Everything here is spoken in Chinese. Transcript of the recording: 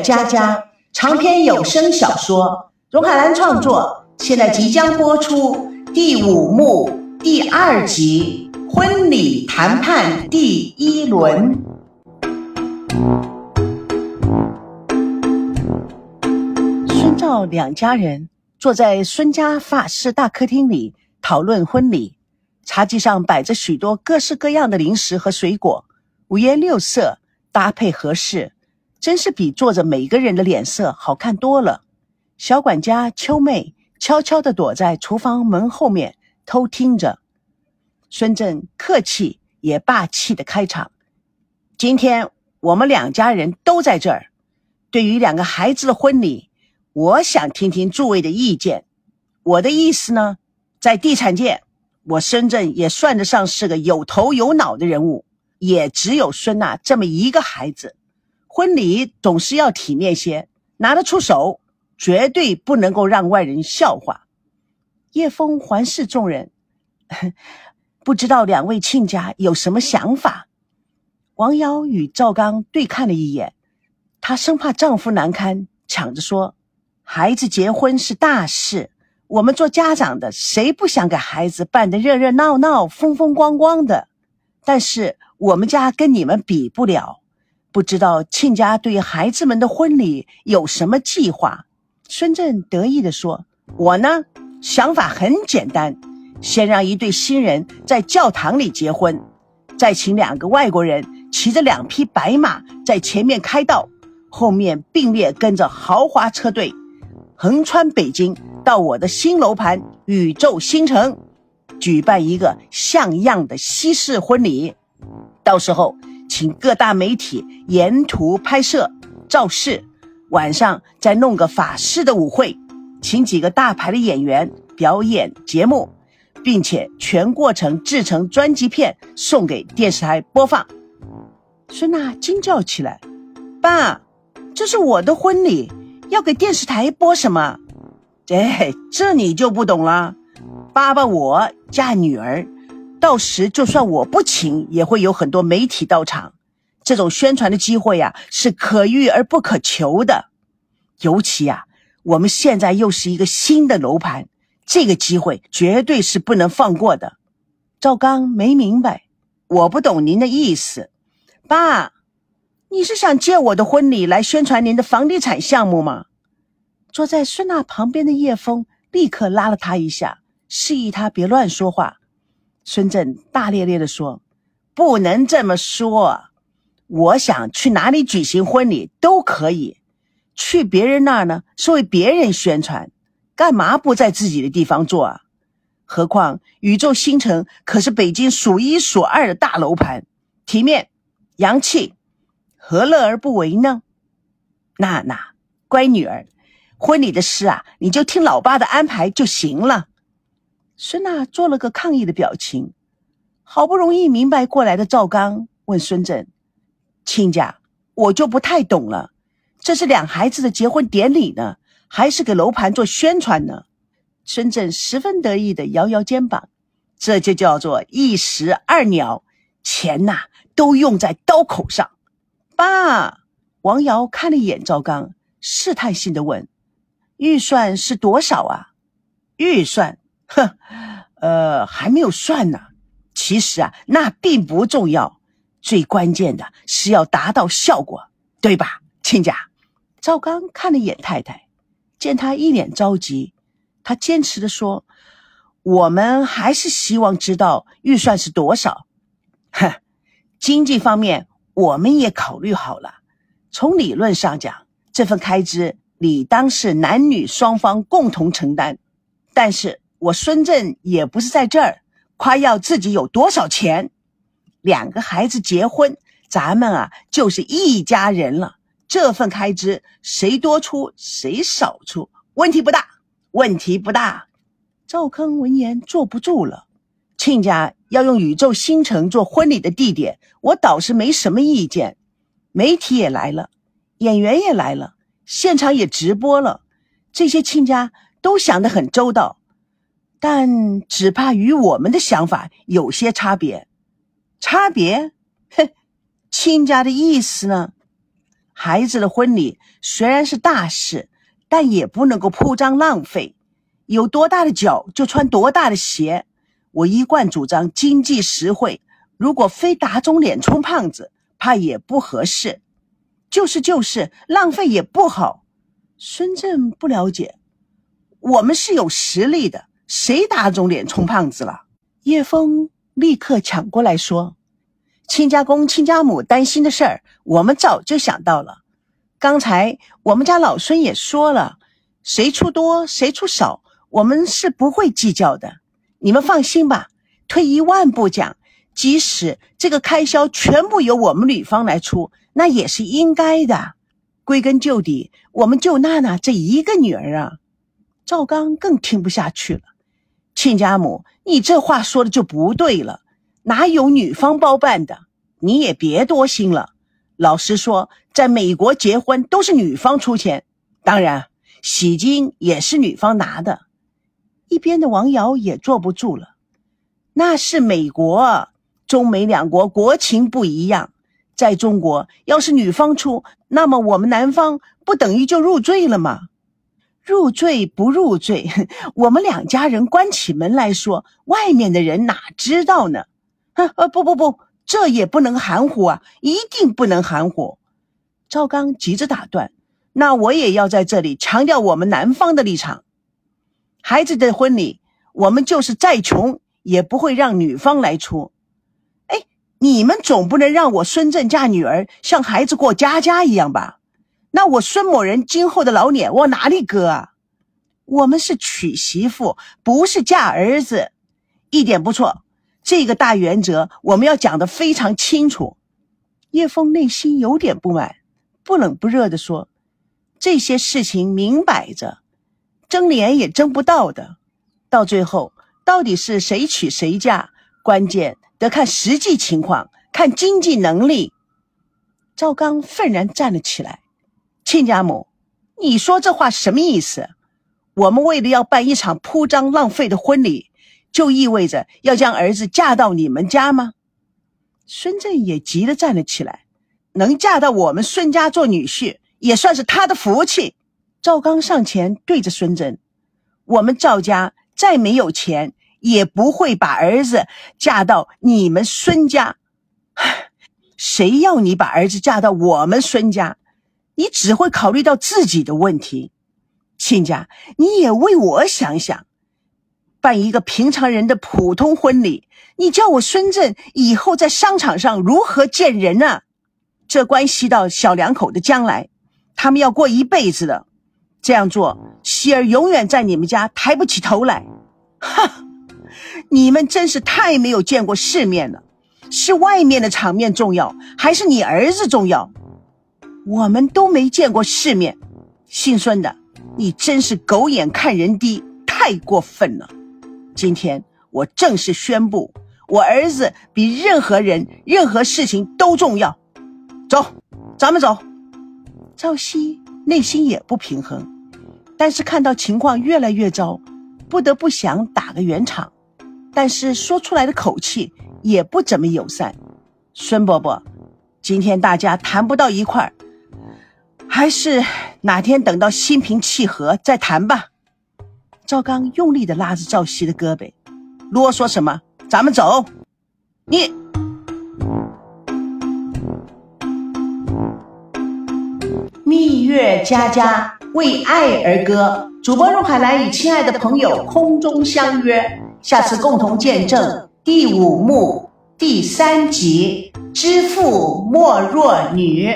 佳佳长篇有声小说，荣海兰创作，现在即将播出第五幕第二集《婚礼谈判第一轮》。孙赵两家人坐在孙家法式大客厅里讨论婚礼，茶几上摆着许多各式各样的零食和水果，五颜六色，搭配合适。真是比坐着每个人的脸色好看多了。小管家秋妹悄悄地躲在厨房门后面偷听着。孙振客气也霸气的开场：“今天我们两家人都在这儿，对于两个孩子的婚礼，我想听听诸位的意见。我的意思呢，在地产界，我深圳也算得上是个有头有脑的人物，也只有孙娜这么一个孩子。”婚礼总是要体面些，拿得出手，绝对不能够让外人笑话。叶枫环视众人，不知道两位亲家有什么想法。王瑶与赵刚对看了一眼，她生怕丈夫难堪，抢着说：“孩子结婚是大事，我们做家长的谁不想给孩子办得热热闹闹、风风光光的？但是我们家跟你们比不了。”不知道亲家对孩子们的婚礼有什么计划？孙振得意地说：“我呢，想法很简单，先让一对新人在教堂里结婚，再请两个外国人骑着两匹白马在前面开道，后面并列跟着豪华车队，横穿北京到我的新楼盘宇宙新城，举办一个像样的西式婚礼。到时候。”请各大媒体沿途拍摄造势，晚上再弄个法式的舞会，请几个大牌的演员表演节目，并且全过程制成专辑片送给电视台播放。孙娜惊叫起来：“爸，这是我的婚礼，要给电视台播什么？哎，这你就不懂了。爸爸，我嫁女儿。”到时就算我不请，也会有很多媒体到场。这种宣传的机会呀，是可遇而不可求的。尤其呀，我们现在又是一个新的楼盘，这个机会绝对是不能放过的。赵刚没明白，我不懂您的意思。爸，你是想借我的婚礼来宣传您的房地产项目吗？坐在孙娜旁边的叶枫立刻拉了他一下，示意他别乱说话。孙振大咧咧地说：“不能这么说，我想去哪里举行婚礼都可以，去别人那儿呢是为别人宣传，干嘛不在自己的地方做啊？何况宇宙新城可是北京数一数二的大楼盘，体面、洋气，何乐而不为呢？娜娜，乖女儿，婚礼的事啊，你就听老爸的安排就行了。”孙娜做了个抗议的表情，好不容易明白过来的赵刚问孙振：“亲家，我就不太懂了，这是两孩子的结婚典礼呢，还是给楼盘做宣传呢？”孙振十分得意的摇摇肩膀：“这就叫做一石二鸟，钱呐都用在刀口上。”爸，王瑶看了一眼赵刚，试探性的问：“预算是多少啊？”预算。哼，呃，还没有算呢。其实啊，那并不重要，最关键的是要达到效果，对吧，亲家？赵刚看了一眼太太，见他一脸着急，他坚持的说：“我们还是希望知道预算是多少。”哼，经济方面我们也考虑好了。从理论上讲，这份开支理当是男女双方共同承担，但是。我孙振也不是在这儿夸耀自己有多少钱，两个孩子结婚，咱们啊就是一家人了。这份开支谁多出谁少出，问题不大，问题不大。赵坑闻言坐不住了，亲家要用宇宙新城做婚礼的地点，我倒是没什么意见。媒体也来了，演员也来了，现场也直播了，这些亲家都想得很周到。但只怕与我们的想法有些差别，差别？哼，亲家的意思呢？孩子的婚礼虽然是大事，但也不能够铺张浪费。有多大的脚就穿多大的鞋。我一贯主张经济实惠，如果非打肿脸充胖子，怕也不合适。就是就是，浪费也不好。孙振不了解，我们是有实力的，谁打肿脸充胖子了？叶枫立刻抢过来说：“亲家公、亲家母担心的事儿，我们早就想到了。刚才我们家老孙也说了，谁出多谁出少，我们是不会计较的。”你们放心吧，退一万步讲，即使这个开销全部由我们女方来出，那也是应该的。归根究底，我们就娜娜这一个女儿啊。赵刚更听不下去了，亲家母，你这话说的就不对了，哪有女方包办的？你也别多心了。老实说，在美国结婚都是女方出钱，当然喜金也是女方拿的。一边的王瑶也坐不住了，那是美国，中美两国国情不一样。在中国，要是女方出，那么我们男方不等于就入赘了吗？入赘不入赘，我们两家人关起门来说，外面的人哪知道呢？呃，不不不，这也不能含糊啊，一定不能含糊。赵刚急着打断，那我也要在这里强调我们男方的立场。孩子的婚礼，我们就是再穷也不会让女方来出。哎，你们总不能让我孙振嫁女儿像孩子过家家一样吧？那我孙某人今后的老脸往哪里搁啊？我们是娶媳妇，不是嫁儿子，一点不错。这个大原则我们要讲得非常清楚。叶枫内心有点不满，不冷不热地说：“这些事情明摆着。”争脸也争不到的，到最后到底是谁娶谁嫁，关键得看实际情况，看经济能力。赵刚愤然站了起来：“亲家母，你说这话什么意思？我们为了要办一场铺张浪费的婚礼，就意味着要将儿子嫁到你们家吗？”孙振也急得站了起来：“能嫁到我们孙家做女婿，也算是他的福气。”赵刚上前对着孙振：“我们赵家再没有钱，也不会把儿子嫁到你们孙家。谁要你把儿子嫁到我们孙家？你只会考虑到自己的问题。亲家，你也为我想想，办一个平常人的普通婚礼，你叫我孙振以后在商场上如何见人呢？这关系到小两口的将来，他们要过一辈子的。”这样做，希儿永远在你们家抬不起头来。哈，你们真是太没有见过世面了。是外面的场面重要，还是你儿子重要？我们都没见过世面。姓孙的，你真是狗眼看人低，太过分了。今天我正式宣布，我儿子比任何人、任何事情都重要。走，咱们走。赵熙。内心也不平衡，但是看到情况越来越糟，不得不想打个圆场，但是说出来的口气也不怎么友善。孙伯伯，今天大家谈不到一块儿，还是哪天等到心平气和再谈吧。赵刚用力的拉着赵熙的胳膊，啰嗦什么？咱们走。你。蜜月佳佳为爱而歌，主播入海来与亲爱的朋友空中相约，下次共同见证第五幕第三集《知父莫若女》。